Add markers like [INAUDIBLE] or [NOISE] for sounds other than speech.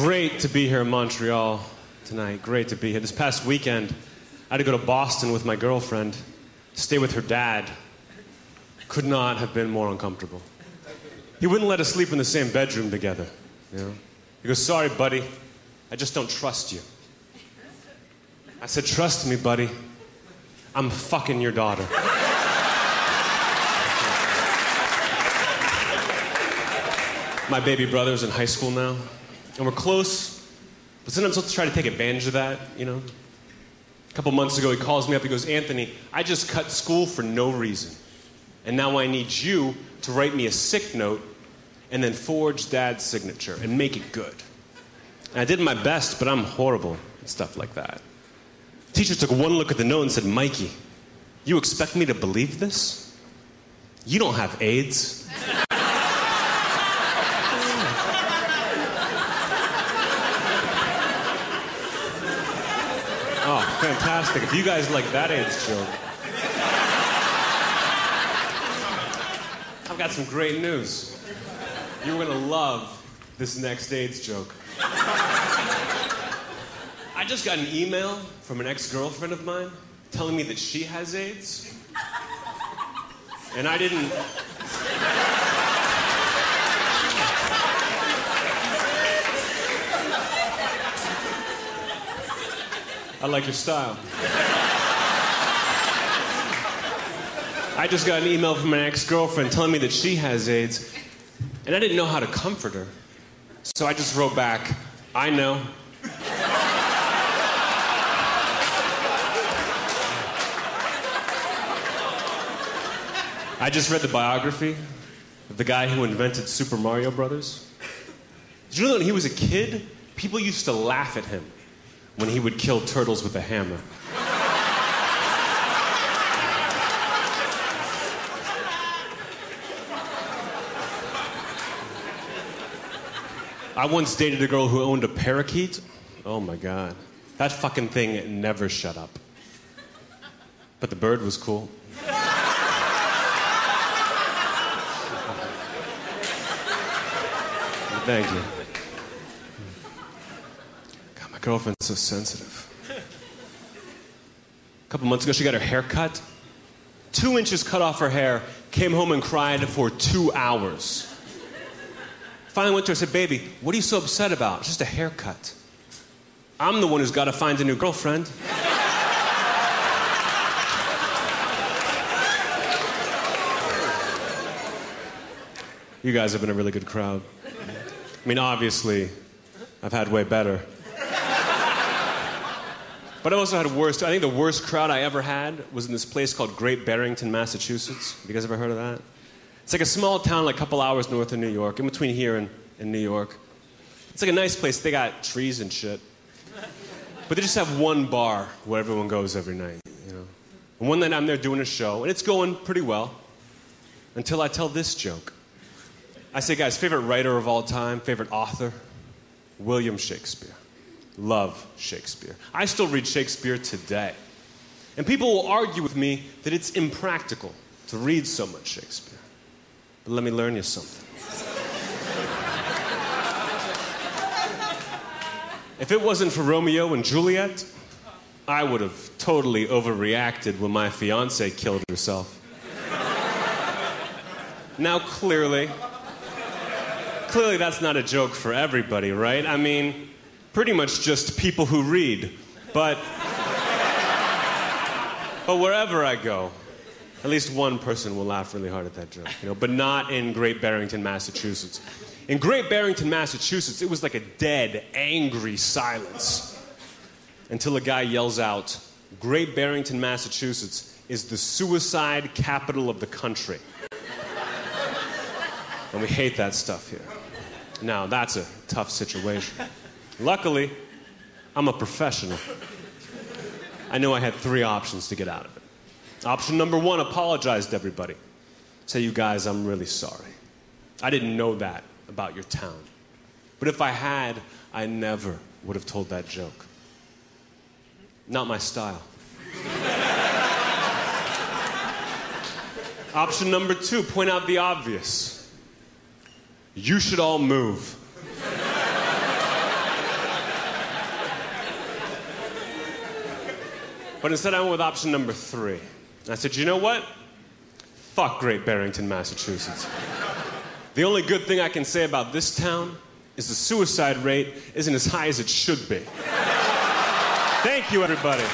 Great to be here in Montreal tonight. Great to be here. This past weekend, I had to go to Boston with my girlfriend, stay with her dad. Could not have been more uncomfortable. He wouldn't let us sleep in the same bedroom together. You know? He goes, Sorry, buddy, I just don't trust you. I said, Trust me, buddy. I'm fucking your daughter. My baby brother's in high school now, and we're close, but sometimes he'll try to take advantage of that, you know? A couple months ago, he calls me up. He goes, Anthony, I just cut school for no reason. And now I need you to write me a sick note and then forge dad's signature and make it good. And I did my best, but I'm horrible at stuff like that. Teacher took one look at the note and said, Mikey, you expect me to believe this? You don't have AIDS. [LAUGHS] oh, fantastic. If you guys like that AIDS joke. I've got some great news. You're to love this next AIDS joke. I just got an email from an ex girlfriend of mine telling me that she has AIDS. And I didn't. I like your style. I just got an email from an ex girlfriend telling me that she has AIDS, and I didn't know how to comfort her. So I just wrote back, I know. I just read the biography of the guy who invented Super Mario Brothers. Did you know that when he was a kid, people used to laugh at him when he would kill turtles with a hammer? I once dated a girl who owned a parakeet. Oh my god. That fucking thing never shut up. But the bird was cool. Thank you. Girlfriend's so sensitive. [LAUGHS] A couple months ago, she got her hair cut. Two inches cut off her hair, came home and cried for two hours. Finally went to her and said, Baby, what are you so upset about? It's just a haircut. I'm the one who's got to find a new girlfriend. You guys have been a really good crowd. I mean, obviously, I've had way better. But I also had worst. I think the worst crowd I ever had was in this place called Great Barrington, Massachusetts. Have you guys ever heard of that? It's like a small town, like a couple hours north of New York, in between here and, and New York. It's like a nice place. They got trees and shit. But they just have one bar where everyone goes every night, you know. And one night I'm there doing a show, and it's going pretty well until I tell this joke. I say, guys, favorite writer of all time, favorite author? William Shakespeare. Love Shakespeare. I still read Shakespeare today. And people will argue with me that it's impractical to read so much Shakespeare. But let me learn you something. if it wasn't for Romeo and Juliet, I would have totally overreacted when my fiance killed herself. now, clearly, clearly that's not a joke for everybody, right? I mean, pretty much just people who read. But but wherever I go, at least one person will laugh really hard at that joke, you know, but not in Great Barrington, Massachusetts. In Great Barrington, Massachusetts, it was like a dead, angry silence until a guy yells out, Great Barrington, Massachusetts is the suicide capital of the country. And we hate that stuff here. Now, that's a tough situation. Luckily, I'm a professional. I knew I had three options to get out of it. Option number one apologize to everybody. Say, you guys, I'm really sorry. I didn't know that about your town. But if I had, I never would have told that joke. Not my style. [LAUGHS] Option number two point out the obvious. You should all move. But instead, I went with option number three. I said, you know what? Fuck Great Barrington, Massachusetts. the only good thing I can say about this town is the suicide rate isn't as high as it should be. Thank you, everybody.